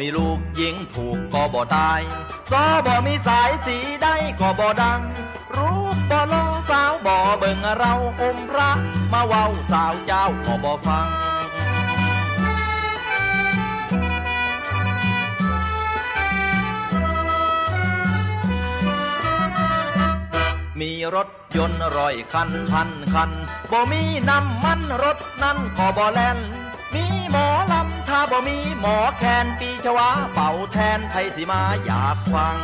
มีลูกยิงถูกก็บ่ตายซอบ่มีสายสีได้ก็บ่ดัง รูปบ่ลอสาวบ่เบิ่งเราอมพระมาเว้าสาวเจ้าก็บ่ฟังมีรถยนต์ร้อยคันพันคันบ่มีน้ำมันรถนั้นก็บ่แล่นมีหมอล บ่มีหมอแคนปีชวาเป่าแทนไทยสิมาอยากฟัง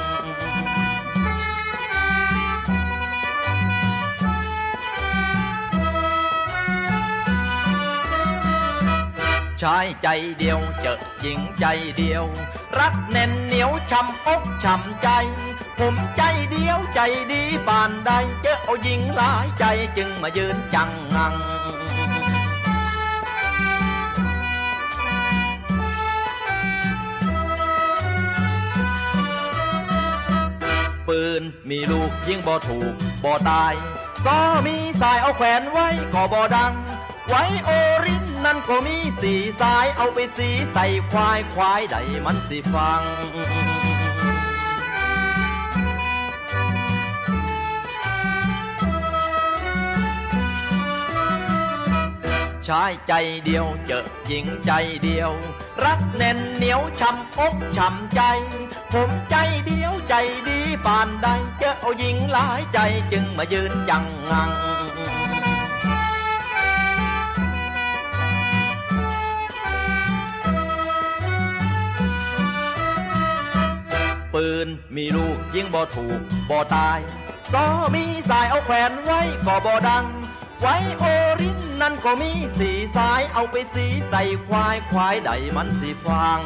ชายใจเดียวเจอหญิงใจเดียว รักแน่นเหนียวช้ำอกช้ำใจ ผมใจเดียวใจดีปานใดเจอเอาหญิงหลายใจจึงมายืนจังงัง ปืน มีลูกยิงบ่ถูกบ่ตาย ก็มีสายเอาแขวนไว้ก็บ่ดัง ไว้โอรินนั่นก็มีสีสายเอาไปสีใส่ควายควายใดมันสิฟังชายใจเดียวเจอหญิงใจเดียว รักแน่นเหนียวช้ำอกช้ำใจ ผมใจเดียวใจดีปานใดเจอเอาหญิงหลายใจจึงมายืนจังงังปืนมีลูกยิงบ่ถูกบ่ตายซอมีสายเอาแขวนไว้ก็บ่ดัง ไวโอลินนั่นก็มีสีสายเอาไปสีใส่ควายควายใดมันสิฟัง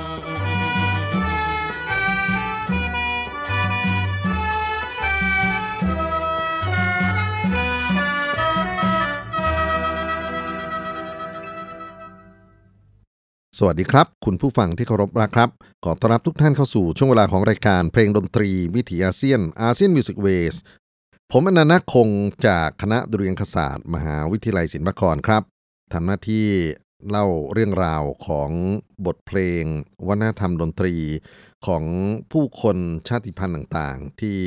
สวัสดีครับ คุณผู้ฟังที่เคารพรักครับ ขอต้อนรับทุกท่านเข้าสู่ช่วงเวลาของรายการเพลงดนตรี วิถีอาเซียน ASEAN Music Wayส ผมอนันต์คงจากคณะดุเรียางคศาสตร์ มหาวิทยาลัยศิลปากรครับทำหน้าที่เล่าเรื่องราวของบทเพลง วัฒนธรรมดนตรีของผู้คนชาติพันธุ์ต่างๆ ที่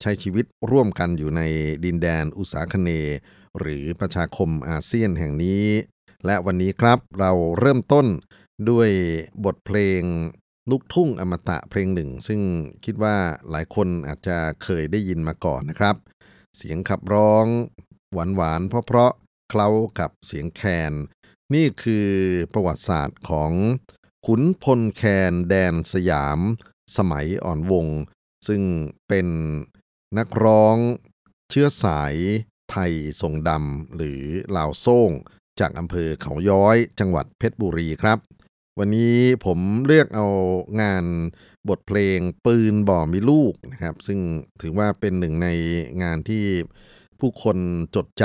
ใช้ชีวิตร่วมกันอยู่ในดินแดนอุตสาคเน หรือประชาคมอาเซียนแห่งนี้ และวันนี้ครับเราเริ่มต้นด้วยบทเพลงลูกทุ่งอมตะเพลงหนึ่ง ซึ่งคิดว่าหลายคนอาจจะเคยได้ยินมาก่อนนะครับ เสียงขับร้อง หวานหวานๆเพราะๆเคล้ากับเสียงแคน นี่คือประวัติศาสตร์ของขุนพลแคนแดนสยาม สมัยอ่อนวง ซึ่งเป็นนักร้องเชื้อสายไทยทรงดำหรือลาวโซ่ง จากอำเภอเขาย้อยจังหวัดเพชรบุรีครับ วันนี้ผมเลือกเอางาน บทเพลงปืนบ่อมีลูกนะครับ ซึ่งถือว่าเป็นหนึ่งในงานที่ผู้คนจดจ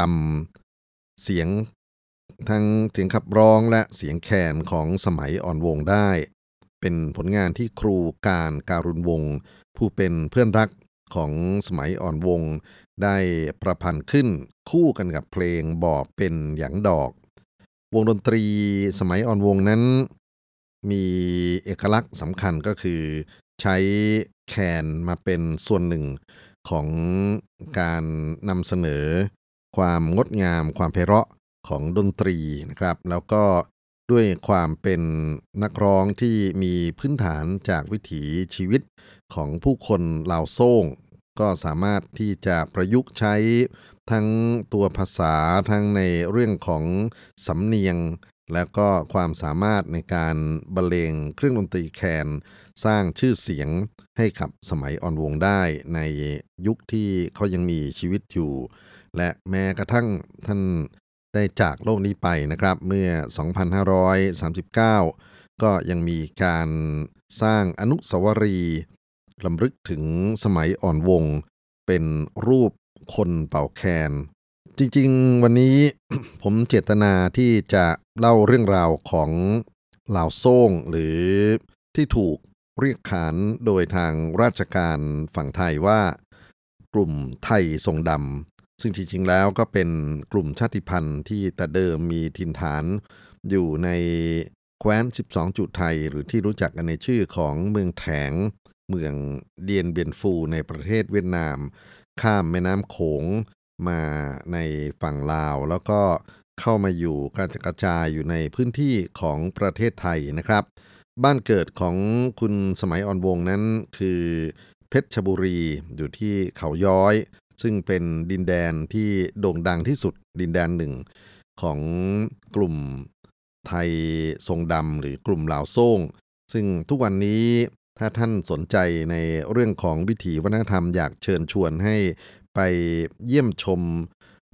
ำเสียงทั้งเสียงขับร้องและเสียงแคนของสมัยอ่อนวงได้ เป็นผลงานที่ครูการการุณวงศ์ผู้เป็นเพื่อนรักของสมัยอ่อนวง ได้ประพันธ์ขึ้นคู่กันกับเพลงบ่อเป็นหยังดอก วงดนตรีสมัยอ่อนวงนั้น มีเอกลักษณ์สำคัญก็คือใช้แคนมาเป็นส่วนหนึ่งของการนำเสนอ ความงดงาม ความไพเราะของดนตรีนะครับ แล้วก็ด้วยความเป็นนักร้องที่มีพื้นฐานจากวิถีชีวิตของผู้คนลาวโซ่ง ก็สามารถที่จะประยุกต์ใช้ทั้งตัวภาษาทั้งในเรื่องของสำเนียง แล้วก็ความสามารถในการบรรเลงเครื่องดนตรีแคน สร้างชื่อเสียงให้กับสมัยอ่อนวงได้ในยุคที่เขายังมีชีวิตอยู่ และแม้กระทั่งท่านได้จากโลกนี้ไปนะครับ เมื่อ 2539 ก็ยังมีการสร้างอนุสาวรีย์ลำลึกถึงสมัยอ่อนวง เป็นรูปคนเป่าแคน จริงๆ วันนี้ผมเจตนาที่จะเล่าเรื่องราวของเหล่าโซ่งหรือที่ถูกเรียกขานโดยทางราชการฝั่งไทยว่ากลุ่มไทยทรงดำซึ่งจริงๆแล้วก็เป็นกลุ่มชาติพันธุ์ที่แต่เดิมมีถิ่นฐานอยู่ในแคว้น 12 จุดไทย หรือที่รู้จักกันในชื่อของเมืองแถง เมืองเดียนเบียนฟูในประเทศเวียดนาม ข้ามแม่น้ำโขง มาในฝั่งลาว แล้วก็เข้ามาอยู่กระจกระจายอยู่ในพื้นที่ของประเทศไทยนะครับ บ้านเกิดของคุณสมัยอ่อนวงนั้นคือเพชรชบุรีอยู่ที่เขาย้อย ซึ่งเป็นดินแดนที่โด่งดังที่สุดดินแดนหนึ่งของกลุ่มไทยทรงดำหรือกลุ่มลาวโซ่งซึ่งทุกวันนี้ถ้าท่านสนใจในเรื่องของวิถีวัฒนธรรมอยากเชิญชวนให้ ไปเยี่ยมชม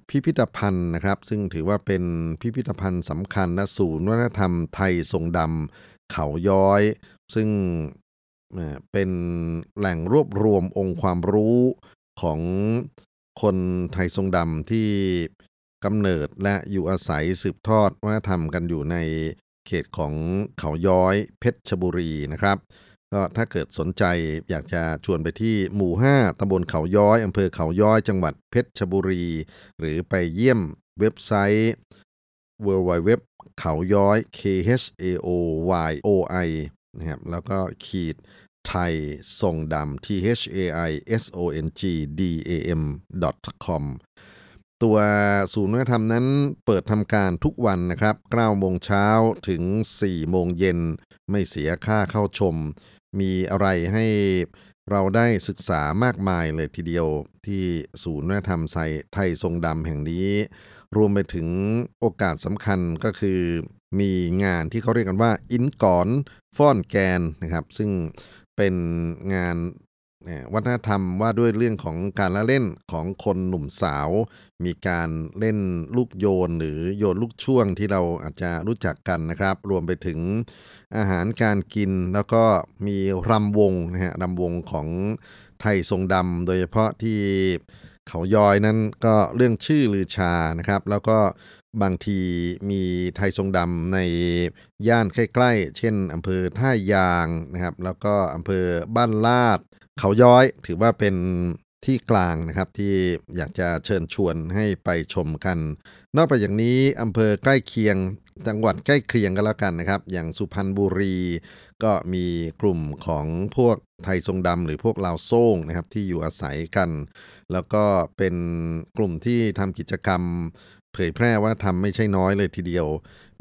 พิพิธภัณฑ์นะครับ ซึ่งถือว่าเป็นพิพิธภัณฑ์สำคัญและศูนย์วัฒนธรรมไทยทรงดำเขาย้อย ซึ่งเป็นแหล่งรวบรวมองค์ความรู้ของคนไทยทรงดำที่กำเนิดและอยู่อาศัยสืบทอดวัฒนธรรมกันอยู่ในเขตของเขาย้อยเพชรชบุรีนะครับ ก็ถ้าเกิดสนใจอยากจะชวนไปที่หมู่ 5ตำบลเขาย้อยอำเภอเขาย้อยจังหวัดเพชรชบุรี หรือไปเยี่ยมเว็บไซต์ w w w เขาย้อย k h a o y o i นะครับแล้วก็ขีดไทยทรงดำ t h a i s o n g d a m com ตัวศูนย์วัฒนธรรมนั้นเปิดทำการทุกวันนะครับ9โมงเช้าถึง 4 โมงเย็น ไม่เสียค่าเข้าชม มีอะไรให้เราได้ศึกษามากมายเลยทีเดียวที่ศูนย์วัฒนธรรมไทยทรงดำแห่งนี้ รวมไปถึงโอกาสสำคัญก็คือมีงานที่เขาเรียกกันว่า อินก่อนฟ้อนแกนนะครับ ซึ่งเป็นงาน วัฒนธรรมว่าด้วยเรื่องของการละเล่นของคนหนุ่มสาว มีการเล่นลูกโยนหรือโยนลูกช่วงที่เราอาจจะรู้จักกันนะครับ รวมไปถึงอาหารการกินแล้วก็มีรำวงนะฮะรำวงของไทยทรงดำโดยเฉพาะที่เขายอยนั้นก็เรื่องชื่อลือชานะครับ แล้วก็บางทีมีไทยทรงดำในย่านใกล้ๆ เช่นอำเภอท่ายางนะครับ แล้วก็อำเภอบ้านลาด เขาย้อยถือว่าเป็นที่กลางนะครับที่อยากจะเชิญชวนให้ไปชมกัน นอกจากนี้อำเภอใกล้เคียงจังหวัดใกล้เคียงกันแล้วกันนะครับ อย่างสุพรรณบุรี ก็มีกลุ่มของพวกไทยทรงดำหรือพวกลาวโซ่งนะครับที่อยู่อาศัยกัน แล้วก็เป็นกลุ่มที่ทำกิจกรรม เผยแพร่ว่าทำไม่ใช่น้อยเลยทีเดียว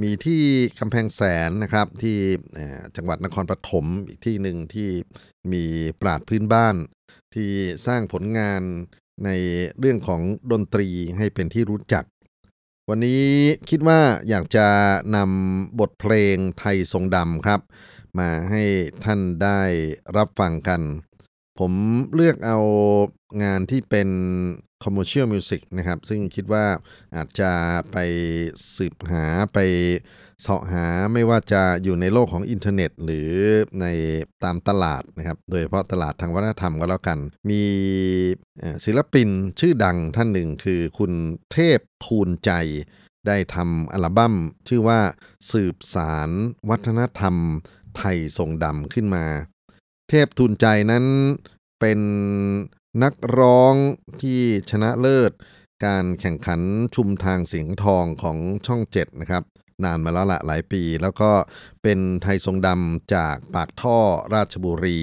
มีที่กำแพงแสนนะครับที่จังหวัดนครปฐมอีกที่หนึ่งที่มีปราดพื้นบ้าน ที่สร้างผลงานในเรื่องของดนตรีให้เป็นที่รู้จัก วันนี้คิดว่าอยากจะนำบทเพลงไทยทรงดำครับ มาให้ท่านได้รับฟังกัน ผมเลือกเอางานที่เป็น commercial music นะครับ ซึ่งคิดว่าอาจจะไปสืบหาไปเสาะหาไม่ว่าจะอยู่ในโลกของอินเทอร์เน็ต หรือในตามตลาดนะครับ โดยเฉพาะตลาดทางวัฒนธรรมก็แล้วกัน มีศิลปินชื่อดังท่านหนึ่งคือคุณเทพทูลใจ ได้ทำอัลบั้มชื่อว่าสืบสารวัฒนธรรมไทยทรงดำขึ้นมา เทพทูลใจนั้นเป็นนักร้องที่ชนะเลิศ การแข่งขันชุมทางเสียงทองของช่องเจ็ดนะครับ นานมาแล้วละหลายปี แล้วก็เป็นไทยทรงดำจากปากท่อราชบุรี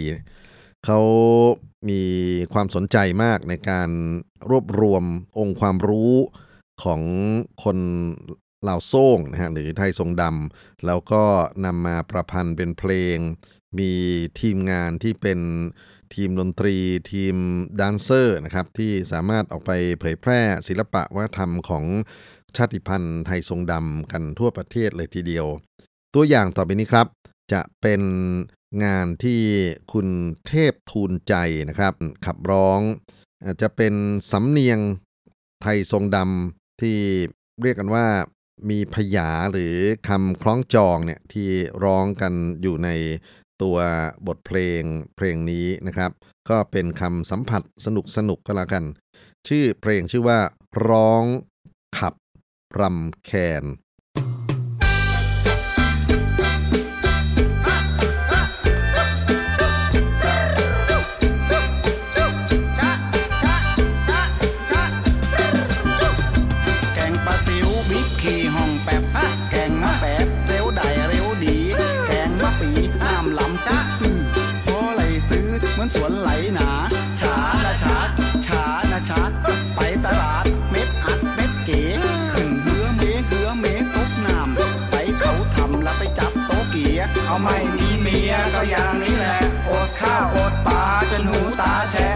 เขามีความสนใจมากในการรวบรวมองค์ความรู้ของคนลาวโซ่งนะฮะหรือไทยทรงดำแล้วก็นำมาประพันธ์เป็นเพลง มีทีมงานที่เป็นทีมดนตรีทีมดนเซอร์นะครับที่สามารถออกไปเผยแพร่ศิลปะวัฒนธรรมของชาติพันธุ์ไทยทรงดำกันทั่วประเทศเลยทีเดียว ตัวอย่างต่อไปนี้ครับ จะเป็นงานที่คุณเทพทูลใจนะครับ ขับร้องจะเป็นสำเนียงไทยทรงดำที่เรียกกันว่ามีพยาหรือคำคล้องจองเนี่ยที่ร้องกันอยู่ใน ตัวบทเพลงเพลงนี้นะครับ ก็เป็นคำสัมผัสสนุกสนุกก็แล้วกัน ชื่อเพลงชื่อว่าร้องขับรำแคน ก็อย่างนี้แหละ อดข้าวอดปลาจนหูตาแฉะ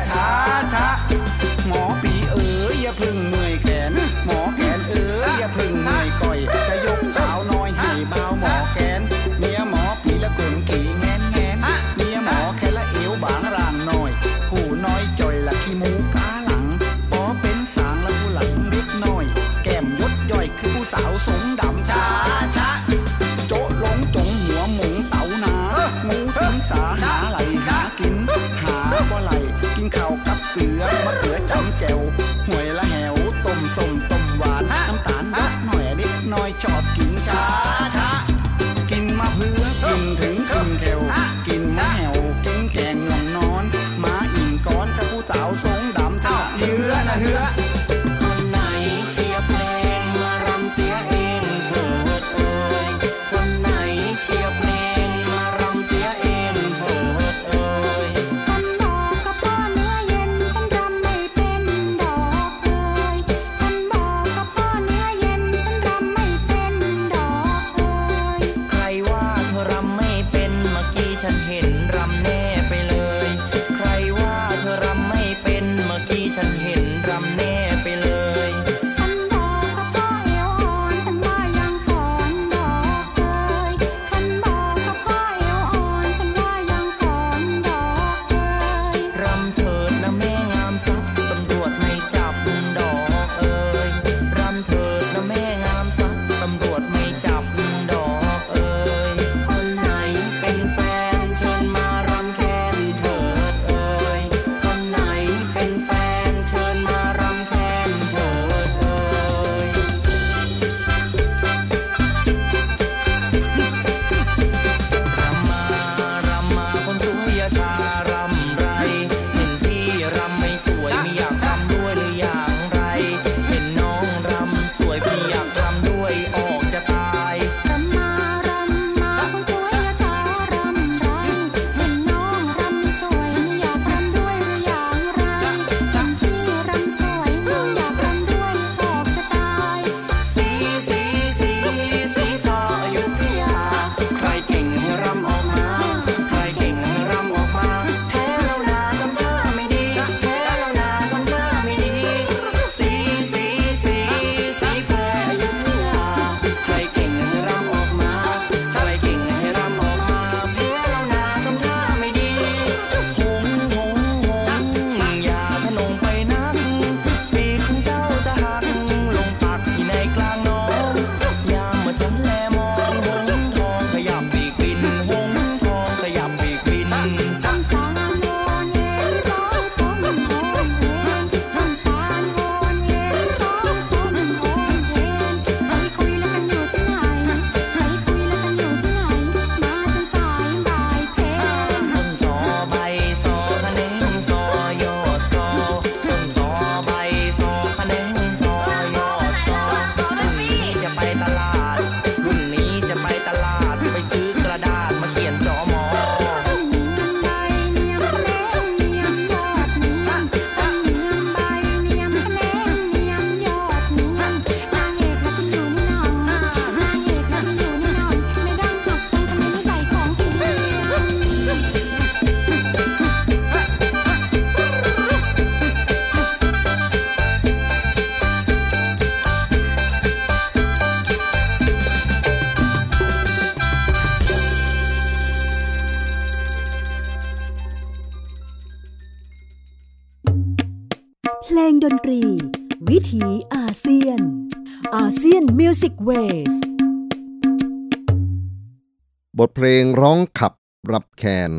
รับแคน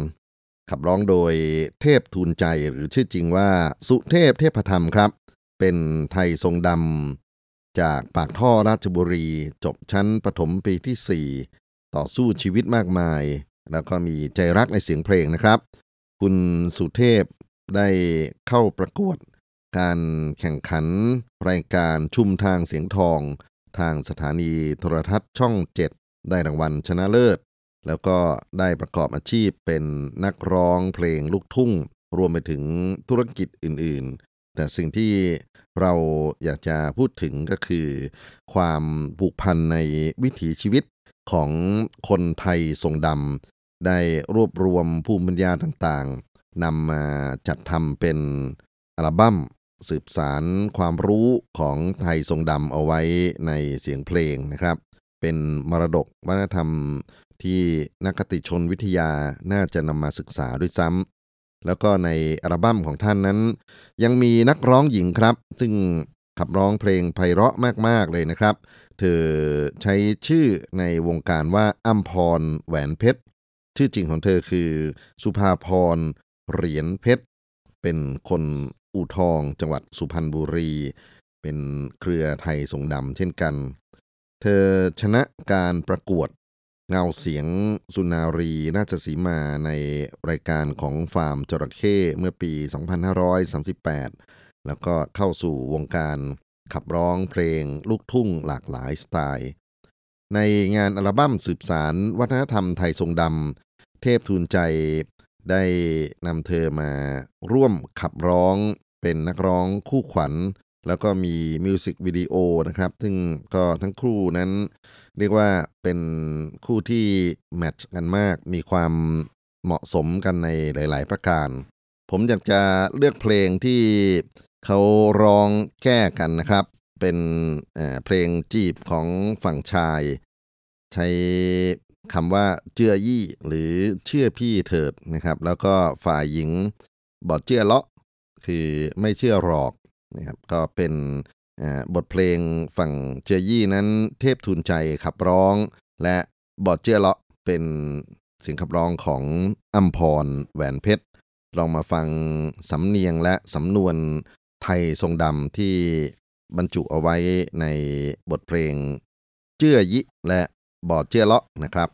ขับร้องโดยเทพทูลใจหรือชื่อจริงว่าสุเทพเทพธรรมครับ เป็นไทยทรงดำจากปากท่อราชบุรี จบชั้นประถมปีที่ 4 ต่อสู้ชีวิตมากมาย แล้วก็มีใจรักในเสียงเพลงนะครับ คุณสุเทพได้เข้าประกวดการแข่งขันรายการชุมทางเสียงทอง ทางสถานีโทรทัศน์ช่อง 7 ได้รางวัลชนะเลิศ แล้วก็ได้ประกอบอาชีพเป็นนักร้องเพลงลูกทุ่ง รวมไปถึงธุรกิจอื่นๆ แต่สิ่งที่เราอยากจะพูดถึงก็คือ ความผูกพันในวิถีชีวิตของคนไทยทรงดำ ได้รวบรวมภูมิปัญญาต่างๆนำมาจัดทำเป็นอัลบั้มสืบสารความรู้ของไทยทรงดำเอาไว้ในเสียงเพลงนะครับ เป็นมรดกวัฒนธรรม ที่นักคติชนวิทยาน่าจะนำมาศึกษาด้วยซ้ำแล้วก็ในอัลบั้มของท่านนั้น ยังมีนักร้องหญิงครับ ซึ่งขับร้องเพลงไพเราะมาก ๆ เลยนะครับ เธอใช้ชื่อในวงการว่าอัมพรแหวนเพชร ชื่อจริงของเธอคือ สุภาพรเหรียญเพชร เป็นคนอู่ทองจังหวัดสุพรรณบุรี เป็นเครือไทยทรงดำเช่นกัน เธอชนะการประกวด เงาเสียงสุนารีนาฏสีมาในรายการของฟาร์มจระเข้เมื่อปี 2538 แล้วก็เข้าสู่วงการขับร้องเพลงลูกทุ่งหลากหลายสไตล์ ในงานอัลบั้มสืบสารวัฒนธรรมไทยทรงดำ เทพทูลใจได้นำเธอมาร่วมขับร้องเป็นนักร้องคู่ขวัญ แล้วก็มีมิวสิกวิดีโอนะครับ ซึ่งก็ทั้งคู่นั้น เรียกว่าเป็นคู่ที่แมทช์กันมาก มีความเหมาะสมกันในหลาย ๆ ประการ ผมอยากจะเลือกเพลงที่เขาร้องแก้กันนะครับ เป็นเพลงจีบของฝั่งชาย ใช้คำว่าเจือยี่หรือเชื่อพี่เถิดนะครับ แล้วก็ฝ่ายหญิงบอดเจือเลาะคือไม่เชื่อหรอกนะครับก็เป็น บทเพลงฝั่งเจยยี่นั้นเทพทุนใจขับร้อง และบอดเจียเลาะเป็นเสียงขับร้องของอัมพรแหวนเพชร ลองมาฟังสำเนียงและสำนวนไทยทรงดำที่บรรจุเอาไว้ในบทเพลงเจื้อยิและบอดเจื้อเลาะนะครับ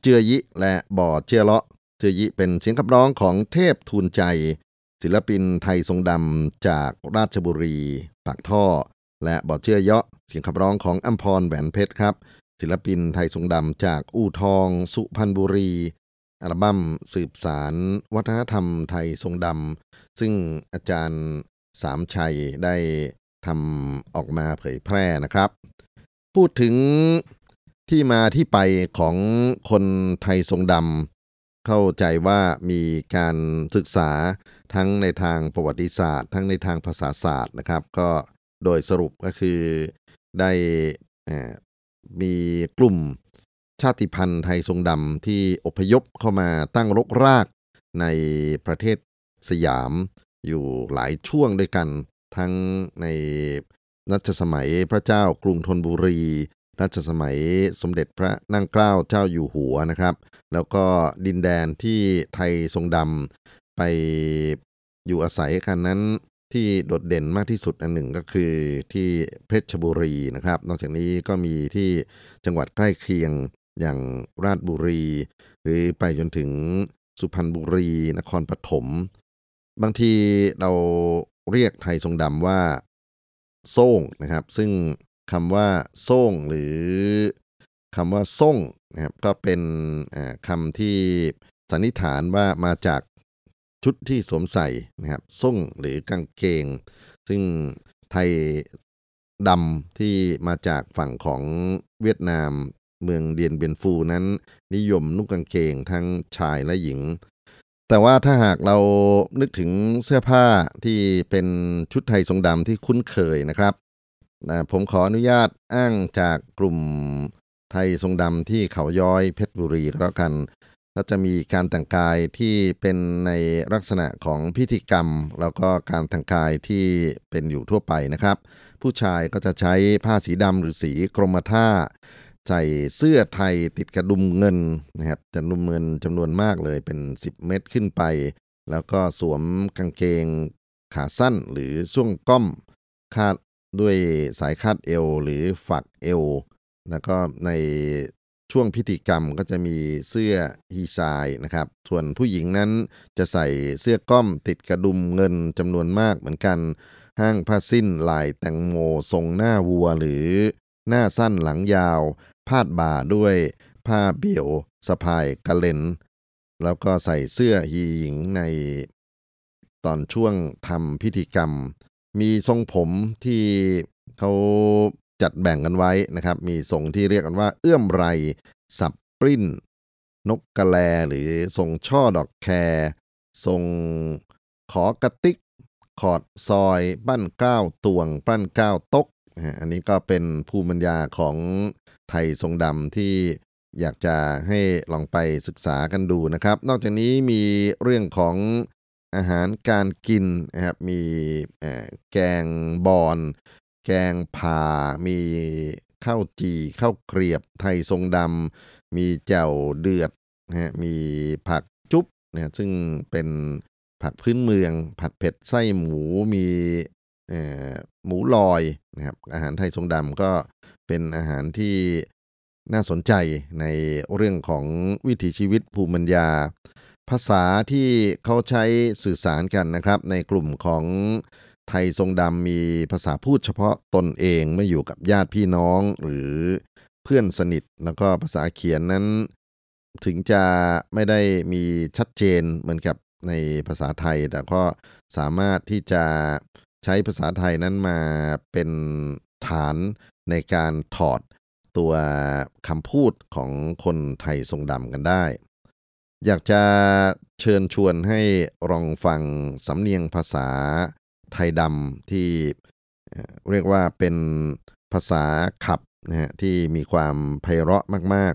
เจือยิและบ่อเจือเลาะเจือยิเป็นเสียงขับร้องของเทพทูลใจ ศิลปินไทยทรงดำจากราชบุรี ปากท่อ และบ่อเจือเยาะเสียงขับร้องของอัมพรแหวนเพชรครับ ศิลปินไทยทรงดำจากอู่ทอง สุพรรณบุรีอัลบั้มสืบสารวัฒนธรรมไทยทรงดำซึ่งอาจารย์สามชัยได้ทำออกมาเผยแพร่นะครับ พูดถึง ที่มาที่ไปของคนไทยทรงดำเข้าใจว่ามีการศึกษาทั้งในทางประวัติศาสตร์ ทั้งในทางภาษาศาสตร์นะครับ ก็โดยสรุปก็คือได้มีกลุ่มชาติพันธุ์ไทยทรงดำที่อพยพเข้ามาตั้งรกรากในประเทศสยามอยู่หลายช่วงด้วยกัน ทั้งในรัชสมัยพระเจ้ากรุงธนบุรี รัชสมัยสมเด็จพระนั่งเกล้าเจ้าอยู่หัวนะครับ แล้วก็ดินแดนที่ไทยทรงดำไปอยู่อาศัยกันนั้นที่โดดเด่นมากที่สุดอันหนึ่งก็คือที่เพชรบุรีนะครับ นอกจากนี้ก็มีที่จังหวัดใกล้เคียงอย่างราชบุรี หรือไปจนถึงสุพรรณบุรี นครปฐมบางทีเราเรียกไทยทรงดำว่าโซ่งนะครับ ซึ่ง คำว่าโซ่งหรือคำว่าส่งนะครับก็เป็นอ่าคำที่สันนิษฐานว่ามาจากชุดที่สวมใส่นะครับส่งหรือกางเกง ซึ่งไทยดำที่มาจากฝั่งของเวียดนามเมืองเดียนเบียนฟูนั้น นิยมนุ่งกางเกงทั้งชายและหญิง แต่ว่าถ้าหากเรานึกถึงเสื้อผ้าที่เป็นชุดไทยทรงดำที่คุ้นเคยนะครับ นะผมขออนุญาตอ้างจากกลุ่มไทยทรงดำที่เขาย้อยเพชรบุรีก็แล้วกันก็จะมีการแต่งกายที่เป็นในลักษณะของพิธีกรรม แล้วก็การแต่งกายที่เป็นอยู่ทั่วไปนะครับ ผู้ชายก็จะใช้ผ้าสีดำหรือสีกรมท่า ใส่เสื้อไทยติดกระดุมเงินนะครับจะดุมเงินจำนวนมากเลยเป็น 10 เม็ดขึ้นไป แล้วก็สวมกางเกงขาสั้นหรือช่วงก้อมคาด ด้วยสายคาดเอวหรือฝักเอว แล้วก็ในช่วงพิธีกรรมก็จะมีเสื้อฮีซายนะครับ ส่วนผู้หญิงนั้นจะใส่เสื้อก้อมติดกระดุมเงินจำนวนมากเหมือนกัน ห้างผ้าสิ้นลายแตงโมทรงหน้าวัวหรือหน้าสั้นหลังยาว พาดบ่าด้วยผ้าเบี่ยวสะพายกระเลนแล้วก็ใส่เสื้อฮีหญิงในตอนช่วงทำพิธีกรรม มีทรงผมที่เขาจัดแบ่งกันไว้นะครับ มีทรงที่เรียกกันว่า เอื้อมไร สับปริ้น นกกระแลหรือทรงช่อดอกแครทรงขอกระติก ขอดซอยปั้นก้าวตวง ปั้นก้าวตก อันนี้ก็เป็นภูมิปัญญาของไทยทรงดำที่อยากจะให้ลองไปศึกษากันดูนะครับ นอกจากนี้มีเรื่องของ อาหารการกินนะครับมีแกงบอน แกงผ่า มีข้าวจี่ข้าวเกรียบไทยทรงดำมีแจ่วเดือดนะฮะมีผักจุ๊บนะซึ่งเป็นผักพื้นเมือง ผัดเผ็ดไส้หมูมีหมูลอยนะครับอาหารไทยทรงดำก็เป็นอาหารที่น่าสนใจในเรื่องของวิถีชีวิตภูมิปัญญา ภาษาที่เขาใช้สื่อสารกันนะครับ ในกลุ่มของไทยทรงดำมีภาษาพูดเฉพาะตนเองเมื่ออยู่กับญาติพี่น้องหรือเพื่อนสนิท แล้วก็ภาษาเขียนนั้น ถึงจะไม่ได้มีชัดเจนเหมือนกับในภาษาไทย แต่ก็สามารถที่จะใช้ภาษาไทยนั้นมาเป็นฐานในการถอดตัวคำพูดของคนไทยทรงดำกันได้ อยากจะเชิญชวนให้ลองฟังสำเนียงภาษาไทยดำที่เรียกว่าเป็นภาษาขับนะฮะที่มีความไพเราะมาก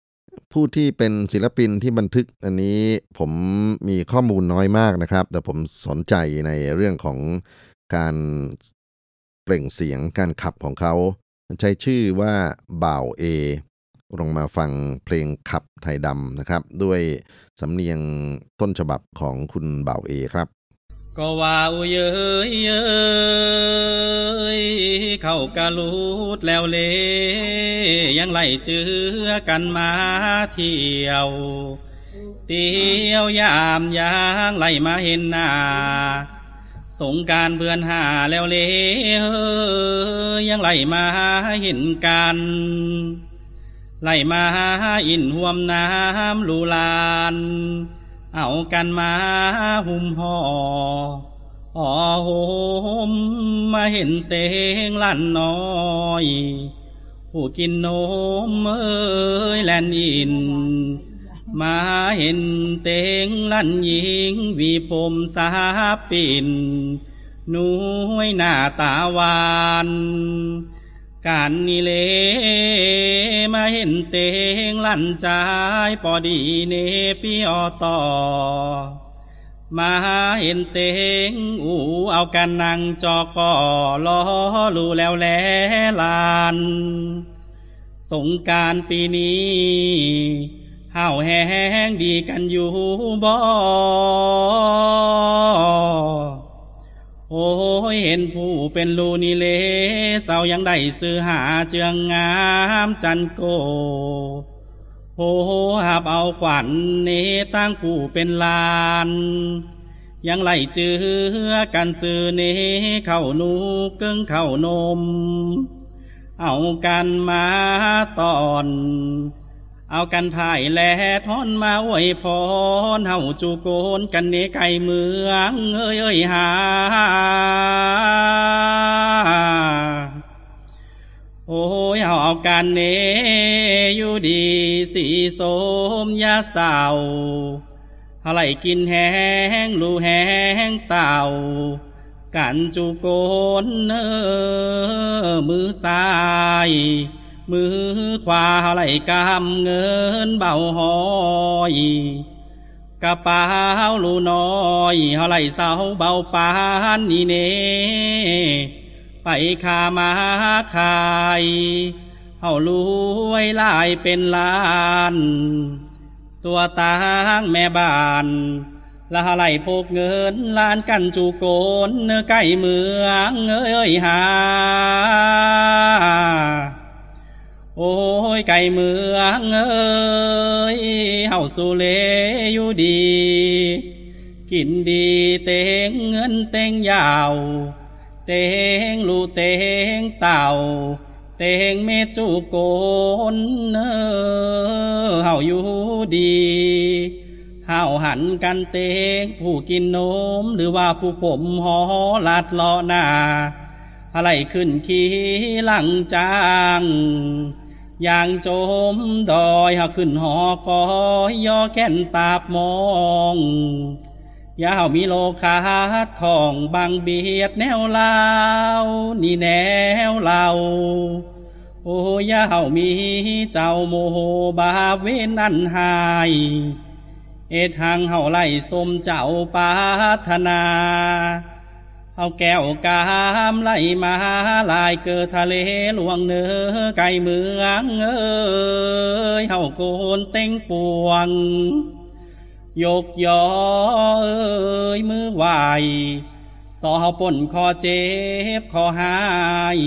ๆ ผู้ที่เป็นศิลปินที่บันทึกอันนี้ผมมีข้อมูลน้อยมากนะครับ แต่ผมสนใจในเรื่องของการเปล่งเสียงการขับของเขา ใช้ชื่อว่าบ่าวเอ ลงมาฟังเพลงขับไทยดำนะครับ ด้วยสำเนียงต้นฉบับของคุณบ่าวเอครับ ก็ว่าอุเยยเยยเข้ากะลูดแล้วเล ยังไล่เจือกันมาเที่ยวเตียวยามยางไล่มาเห็นหน้าสงการเพื่อนหาแล้วเลยยังไล่มาเห็นกัน ไล่มาอินห่วมน้ำลูลาน เอากันมาหุ่มห่อห่อหมมาเห็นเตงลั่นน้อยผู้กินนมเอ้ยแลนอิน มาเห็นเตงลั่นหญิงวีผมสาปินนุ้ยหน้าตาหวาน การนี่เลมาเห็นเตงลั่นใจายปอดีเนปีอต่อ มาเห็นเตงอูเอากันนั่งจอกคอล้อลูแล้วแลลาน สงการปีนี้ห้าแห้งดีกันอยู่บ่ โอ้ยเห็นผู้เป็นลูนี่เลเสายังได้ซื้อหาเจืองงามจันโกโอ้หับเอาขวัญเนตั้งผู้เป็นลาน ยังไหลเจือกันซื้อเนเข้านูเกิงเข้านม เอากันมาตอน เอากันถ่ายแลทอนมาอวยพรเฮาจูโกนกันเนไก่เมืองเอ้ยเอ้ยหา โอ้ยเอาเอากันเนอยู่ดีสีสมยาเศร้าอะไรกินแห้งลูแห้งเต่ากันจูโกนเออมือซ้าย มือขวาไหลกำเงินเบาหอยกระเป๋าลูน้อยเฮาไหลเสาเบาปานนี่เนไปขามาขายเฮารวยลายเป็นล้าน ตัวตางแม่บ้านละไหลพกเงินลานกันจูโกนเนื้อไก่เมืองเอ้ยหา โอ้ยไก่เมืองเอ้ยเฮาสุเลอยู่ดี กินดีเตงเงินเตงยาว เตงลูเตงเต่า เตงเมจูโกนเนอเฮาอยู่ดีเฮาหันกันเตงผู้กินนมหรือว่าผู้ผมหอลัดเลาะหน้าอะไรขึ้นขี่หลังจาง อย่างโจมดอยหาขึ้นหอคอยย่อแก่นตาบมองยาวมีโลคาดของบางเบียดแนวลาว นี่แนวเราโอ้ยาวมีเจ้าโมโหบาเวนันหาย เอ็ดหังเฮาไล่สมเจ้าปาถนา เอาแก้วกามไหลมาลายเกิดทะเลหลวงเนื้อไก่เมืองเอ้ยเฮาโกนเต็งปวง ยกยอเอ้ยมือไหวสอเฮาป่นคอเจ็บคอหาย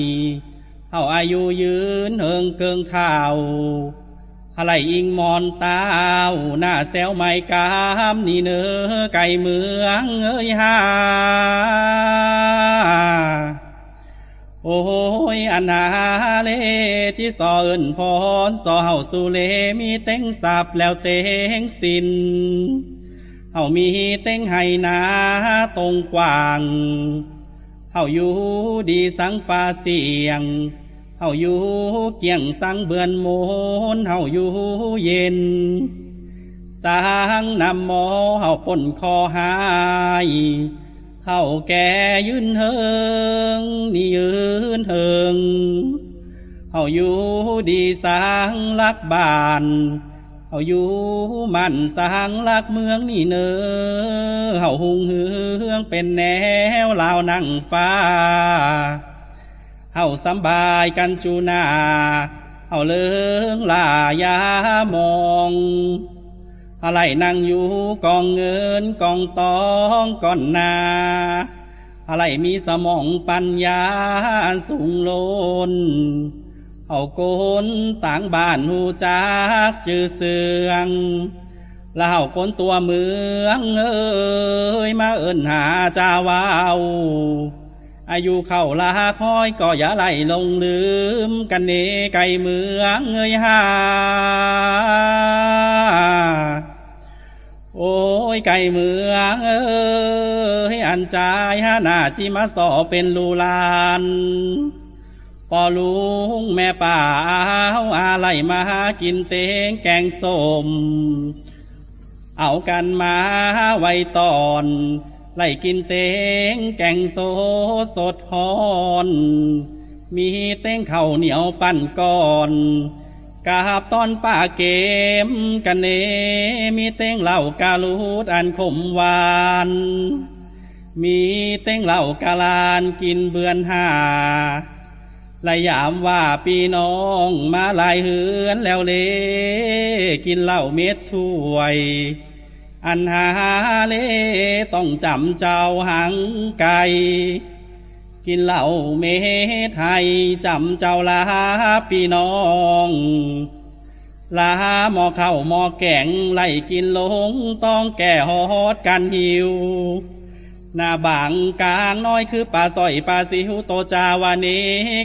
เฮาอายุยืนเฮิงเกิงเท้า อะไรอิงมอนตาวหน้าแซวไม่กามนี่เนื้อไก่เมืองเอ้ยฮาโอ้ยอันนาเลที่สอเอินพรสอเฮาสุเลมีเต็งสับแล้วเต็งสินเฮามีเต็งไห้นาตรงกว้างเฮาอยู่ดีสังฟ้าเสียง เฮาอยู่เกี่ยงสังเบือนโมนเฮาอยู่เย็นสางนำหมอเฮาป่นคอหายเท่าแก่ยืนเฮิงนี่ยืนเฮิงเฮาอยู่ดีสางลักบ้านเฮาอยู่มันสางลักเมืองนี่เนอเฮาหุงเฮืองเป็นแนวลาวนั่งฟ้า เฮาสำบายกันจูนาเฮาเลิงลายามอง อะไรนั่งอยู่กองเงินกองตองก่อนนา อะไรมีสมองปัญญาสูงโลนเอาโกนต่างบ้านหูจักชื่อเสืองแล้วเอาคนตัวเมืองเอ้ยมาเอินหาจาวาว อายุเข้าลาคอยก็อย่าไล่ลงลืม กันเนไก่เมืองเอ้ยฮาโอ้ยไก่เมืองเอ้ยอันใจฮานาจิมาสอเป็นลูลานปอลุงแม่ป่าเอาอะไรมากินเตงแกงส้มเอากันมาไว้ตอน ไล่กินเตงแกงโซสดฮอน มีเต้งเข้าเหนียวปั้นก่อนกาบตอนป้าเกมกันเนมีเต้งเหล่ากาลูดอันขมหวาน มีเต้งเหล่ากาลานกินเบือนหาลายามว่าพี่น้องมาลายเหือนแล้วเล กินเหล้าเม็ดถ้วย อันหาเลต้องจำเจ้าหางไก่กินเหล้าเม็ดไทยจำเจ้าลาพี่น้องลาหมอเข้าหมอแกงไล่กินลงต้องแก่ฮอดกันหิว หน้าบางกลางน้อยคือปลาสอยปลาสิวโตจาวานี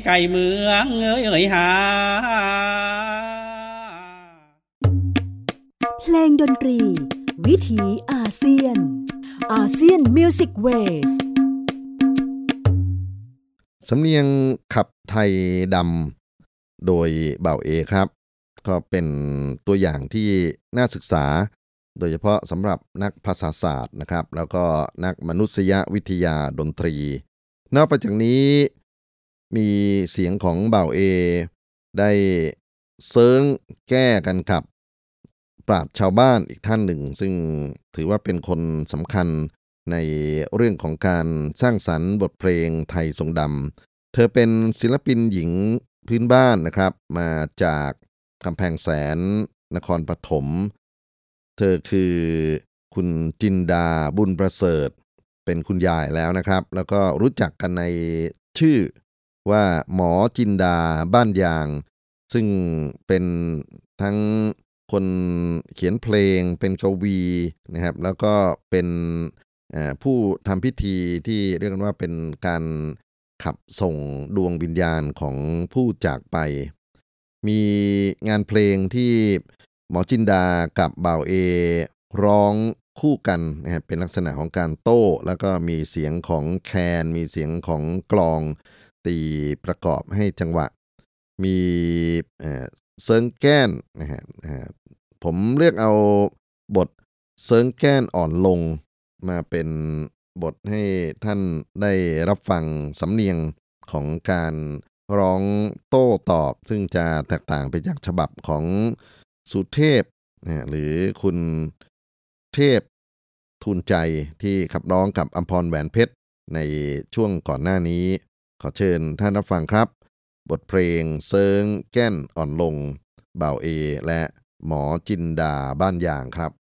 ไก่เมืองเอ้ยเอ้ยหา เพลงดนตรี วิถีอาเซียน อาเซียนมิวสิกเวสสำเนียงขับไทยดำโดยเบ่าเอครับ ก็เป็นตัวอย่างที่น่าศึกษา โดยเฉพาะสำหรับนักภาษาศาสตร์นะครับ แล้วก็นักมนุษยวิทยาดนตรี นอกจากนี้มีเสียงของเบ่าเอ ได้เซิงแก้กันกับ ราชชาวบ้านอีกท่านหนึ่ง ซึ่งถือว่าเป็นคนสำคัญในเรื่องของการสร้างสรรค์บทเพลงไทยทรงดำ เธอเป็นศิลปินหญิงพื้นบ้านนะครับ มาจากกำแพงแสนนครปฐม เธอคือคุณจินดาบุญประเสริฐ เป็นคุณยายแล้วนะครับ แล้วก็รู้จักกันในชื่อว่าหมอจินดาบ้านยาง ซึ่งเป็นทั้ง คนเขียนเพลง เป็นกวีนะครับ แล้วก็เป็นผู้ทำพิธีที่เรียกกันว่าเป็นการขับส่งดวงวิญญาณของผู้จากไป มีงานเพลงที่หมอจินดากับบ่าวเอ ร้องคู่กันนะครับเป็นลักษณะของการโต้ แล้วก็มีเสียงของแคน มีเสียงของกลองตีประกอบให้จังหวะ มี เซิงแก้นนะฮะผมเรียกเอาบทเซิงแก้นอ่อนลงมาเป็นบทให้ท่านได้รับฟังสำเนียงของการร้องโต้ตอบ ซึ่งจะแตกต่างไปจากฉบับของสุเทพนะหรือคุณเทพทุนใจที่ขับร้องกับอัมพรแหวนเพชรในช่วงก่อนหน้านี้ ขอเชิญท่านรับฟังครับ บทเพลงเซิงแก้นอ่อนลง เบาเอ และหมอจินดาบ้านยางครับ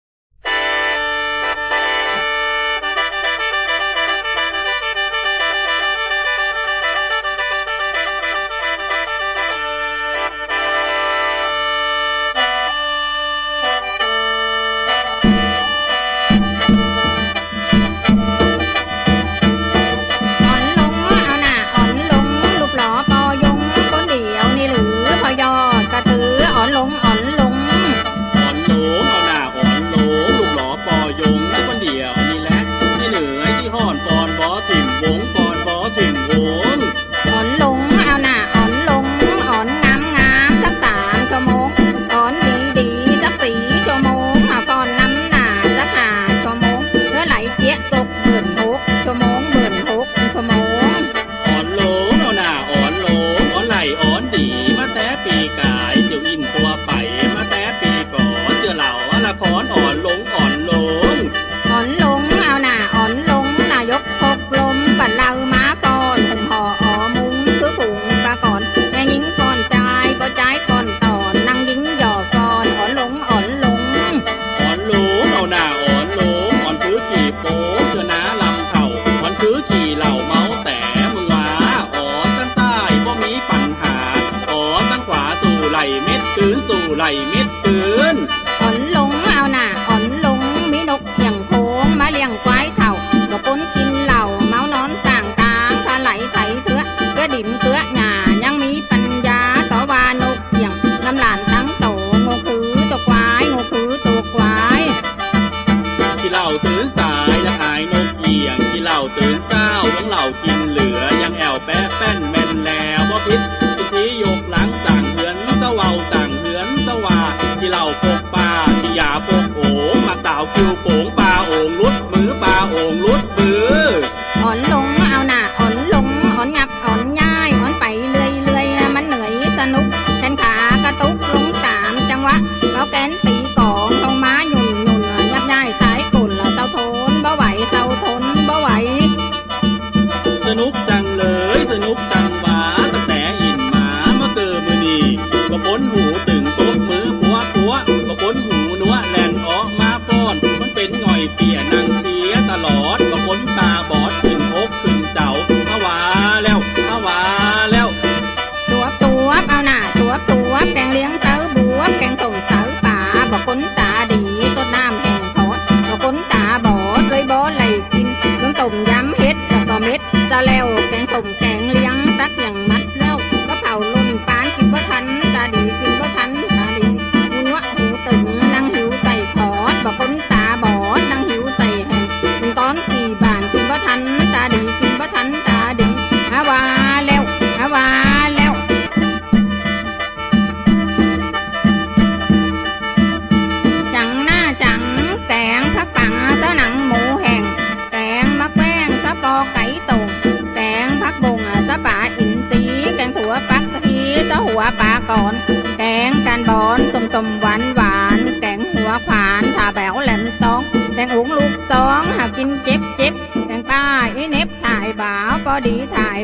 time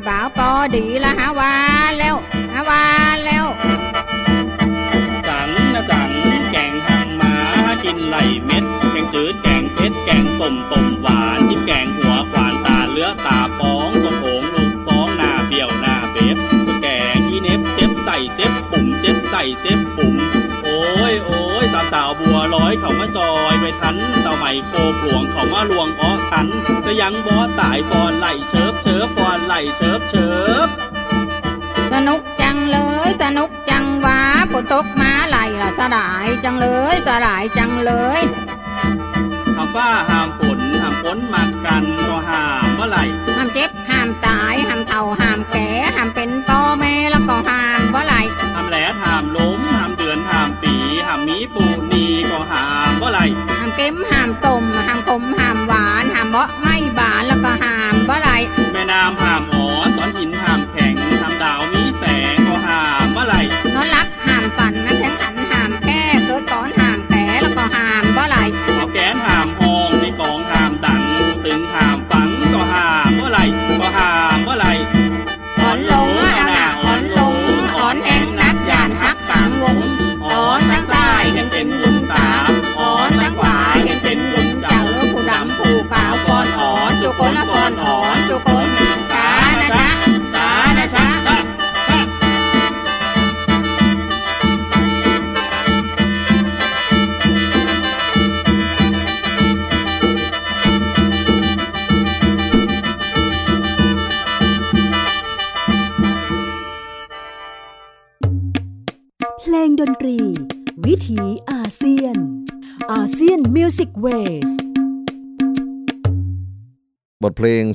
บ่าวปอดีละฮะวาแล้วฮะวาแล้ว จังนะจังแกงหางหมากินไหลเม็ด แกงจืดแกงเผ็ดแกงสมต้ม เขามาจอยไว้ทันสมัยโกปลวงเขามาลวงอ้อทันก็ยังบ่ตายปอนไหลเชิบเชิบปอนไหลเชิบเชิบสนุกจังเลยสนุกจังหวาฝนตกมาไหลละสลายจังเลยสลายจังเลยห้ามฟ้าห้ามฝนห้ามฝนมากันก็ห้ามเมื่อไหร่ห้ามเจ็บห้ามตายห้ามเฒ่าห้ามแก่ห้ามเป็นพ่อแม่แล้วก็ห้ามว่าไหลห้ามแหลดห้ามล้มห้ามเดือนห้ามปีห้ามมี มเค็มหามต้มหามขมหามหวานหามเบาะไม่บานแล้วก็หามเบาไรแม่น้ำหามอ๋อสอน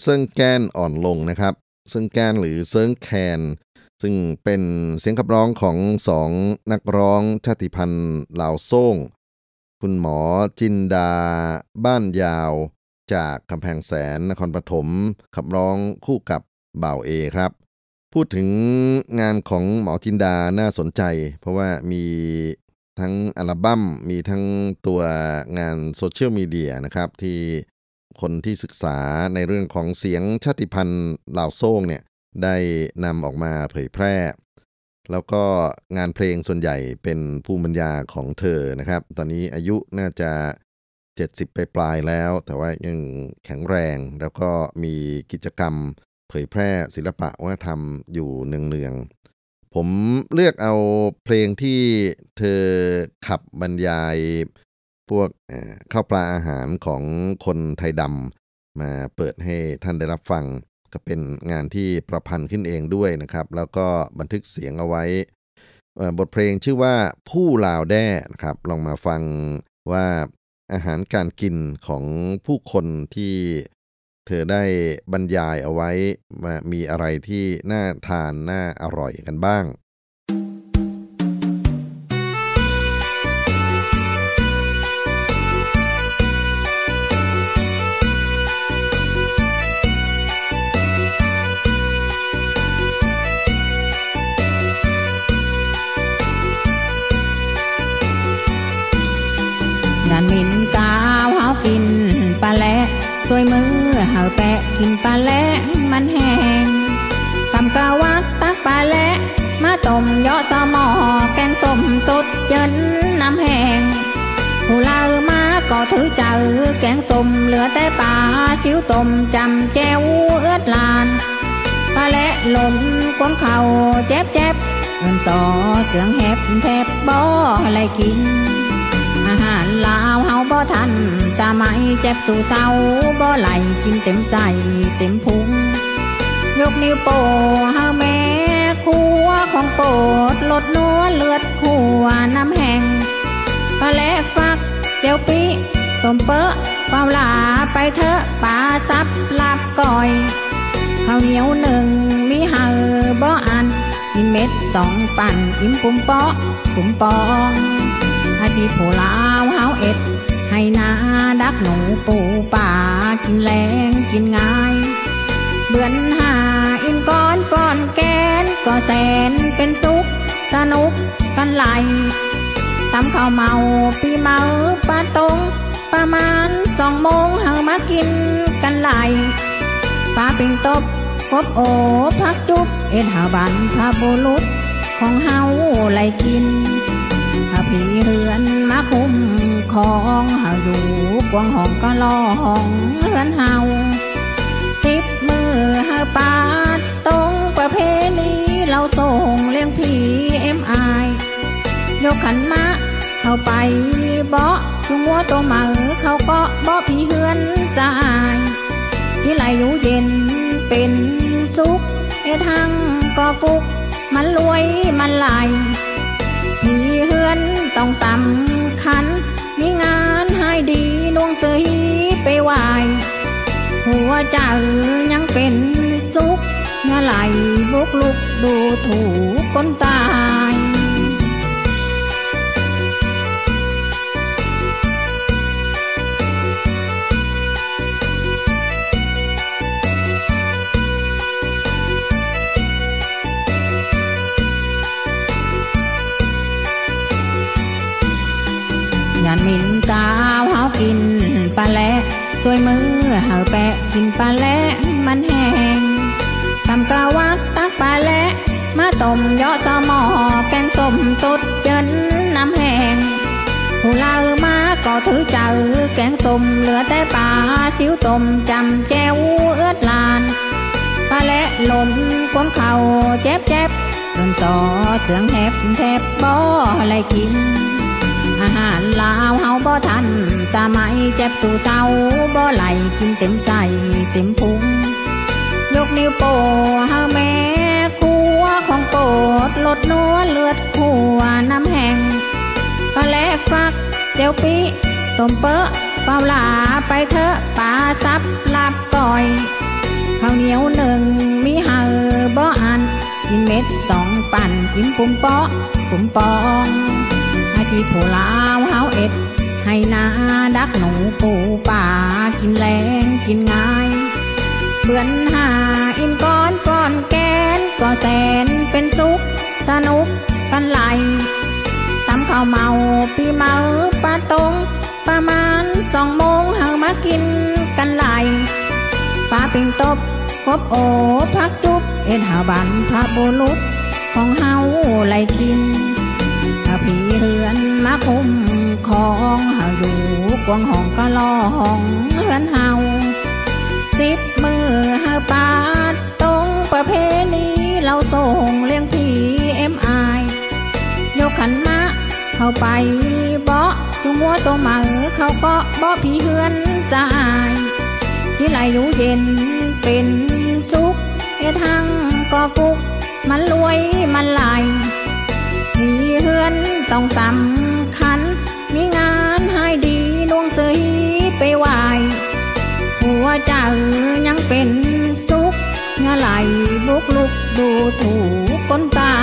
เซิงแกนอ่อนลงนะครับเซิงแกนหรือเซิงแคน ซึ่งเป็นเสียงขับร้องของสองนักร้องชาติพันธุ์ลาวโซ่ง คุณหมอจินดา บ้านยาง จากกำแพงแสนนครปฐมขับร้องคู่กับบ่าวเอครับ พูดถึงงานของหมอจินดาน่าสนใจ เพราะว่ามีทั้งอัลบั้มมีทั้งตัวงานโซเชียลมีเดียนะครับ ที่ คนที่ศึกษาในเรื่องของเสียงชาติพันธุ์ลาวโซ่งเนี่ยได้นำออกมาเผยแพร่ แล้วก็งานเพลงส่วนใหญ่เป็นภูมิปัญญาของเธอนะครับ ตอนนี้อายุน่าจะ 70 ไปปลายแล้ว แต่ว่ายังแข็งแรงแล้วก็มีกิจกรรมเผยแพร่ศิลปะวัฒนธรรมอยู่เนืองๆผมเลือกเอาเพลงที่เธอขับบรรยาย พวกข้าวปลาอาหารของคนไทยดำมาเปิดให้ท่านได้รับฟัง ก็เป็นงานที่ประพันธ์ขึ้นเองด้วยนะครับ แล้วก็บันทึกเสียงเอาไว้ บทเพลงชื่อว่าผู้ลาวแด้นะครับ ลองมาฟังว่าอาหารการกินของผู้คนที่เธอได้บรรยายเอาไว้มามีอะไรที่น่าทานน่าอร่อยกันบ้าง กินปลาแหละมันแห้งคำกาวักตักปลาแหละมาต้มยอสมอแกงส้มสดเจินน้ำแห้งผู้ลามาก็ถือเจอแกงส้มเหลือแต่ปลาจิ้วต้มจำแจวเอื้อดลานปลาแหละหล่นก้นเข่าเจ็บเจ็บเงินสอเสียงแหบแทบบ่อะไรกิน หารลาวเฮาบ่ทัน จะไม่เจ็บสู่เศร้าบ่ไหลกินเต็มใสเต็มพุง ยกนิ้วโป้เฮาแม่ครัวของโปรดลดนัวเลือดขัวน้ำแห้งปลาแลฟักเจียวปิต้มเปอะเปล่าลาไปเถอะปลาซับลาบก่อยข้าวเหนียวหนึ่งมีเฮาบ่อันกินเม็ดสองปั่นอิ่มปุ่มเปาะปุ่มปอง อาชีพผู้ลาวเฮาเอ็ด ให้นาดักหนูปูป่ากินแรงกินง่าย เบือนหาอินก้อนฟอนแกนก็แสนเป็นสุข สนุกกันไหลตำข้าวเมาปีเมาปลาตงประมาณสองโมงเฮามากินกันไหลปลาปิงตบกบโอพักจุบเอ็ดหาบันพาบุรุษของเฮาไหลกิน ถ้าผีเรือนมาคุ้มคองเฮาอยู่กวงห้องก็ลอห้องเฮือนเฮาสิบมือเฮาปาดตรงประเพณีเราส่งเลี้ยงผีเอ็มไอยกขันมะเข้าไปเบาะจุงัวตัวมาเขาก็บาะผีเฮือนจายที่ไหลอยู่เย็นเป็นสุขเอ็ดหังก็ฟุกมันรวยมันไหล เฮือนต้องสำคัญ มีงานให้ดีนวงเสยไปไหวหัวใจยังเป็นสุขเงาไหลบุกลุกดูถูกคนตาย สวยมือเฮาแปะกินปลาแหละมันแห้งทำกะวักตักปลาแหละมาต้มยอสมอแกงส้มสดเจินน้ำแห้งผู้ลามาก็ถือเจอแกงส้มเหลือแต่ปลาสิวต้มจำแจวเอื้อดลานปลาแหละหล่นก้นเข่าเจ็บเจ็บเริ่มสอเสียงแหบแทบบ่อะไรกิน อาหารลาวเฮาบ่ทันจะไม่เจ็บสู่เศร้าบ่ไหลกินเต็มใส่เต็มพุง ยกนิ้วโป้เฮาแม่ครัวของโปรดลดนัวเลือดขัวน้ำแห้งก็แลฟักเจียวปิต้มเปอะเปล่าลาไปเถอะปลาซับลาบก่อยข้าวเหนียวหนึ่งมีเฮาบ่อันกินเม็ดสองปั่นกินปุ่มเปาะปุ่มปอง อาชีพผู้ลาวเฮาเอ็ด ให้นาดักหนูปูป่ากินแรงกินง่าย เบือนหาอินก้อนก้อนแกนก็แสนเป็นสุข สนุกกันไหลตำข้าวเมาปีเมาปลาตง ประมาณสองโมงเฮามากินกันไหลปลาปิงตบกบโอพักจุบเอ็ดหาบันทาบุรุษของเฮาไหลกิน ผีเฮือนมาคุ้มของเฮาอยู่กวางห้องก็ลองเฮือนเฮาสิบมือเฮาปาดตรงประเพณีเราส่งเลี้ยงผีเอ็มไอยกขันมาเข้าไปเบาะจุงวัวตัวหมาเขาก็บาะผีเฮือนจายที่ไหลอยู่เย็นเป็นสุขเอ็ดหังก็ฟุกมันรวยมันไหล มีเฮือนต้องสำคัญ มีงานให้ดีนวงเสยไปไหวหัวเจ้ายังเป็นสุขเงาไหลบุกลุกดูถูกคนตา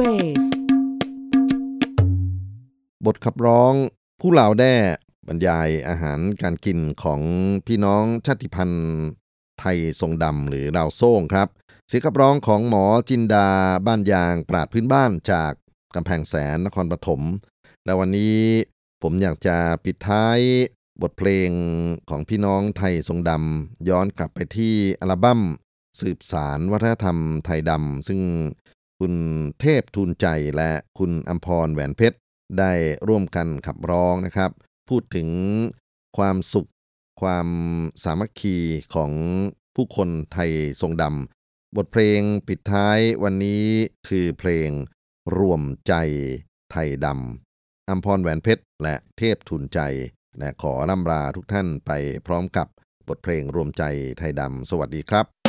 มิวสิกเวสบทขับร้องผู้เหล่าแด้บรรยายอาหารการกินของพี่น้องชาติพันธุ์ไทยทรงดำหรือเราวโซ่งครับ เสียงขับร้องของหมอจินดาบ้านยางปราชญ์พื้นบ้านจากกำแพงแสนนครปฐมและวันนี้ผมอยากจะปิดท้ายบทเพลงของพี่น้องไททรงดำย้อนกลับไปที่อัลบั้มสืบสารวัฒนธรรมไทยดำซึ่ง คุณเทพทูลใจและคุณอัมพรแหวนเพชร ได้ร่วมกันขับร้องนะครับ พูดถึงความสุข ความสามัคคีของผู้คนไทยทรงดำบทเพลงปิดท้ายวันนี้คือเพลงรวมใจไทยดำอัมพรแหวนเพชร และเทพทุนใจและขอร่ำลาทุกท่านไปพร้อมกับบทเพลงรวมใจไทยดำสวัสดีครับ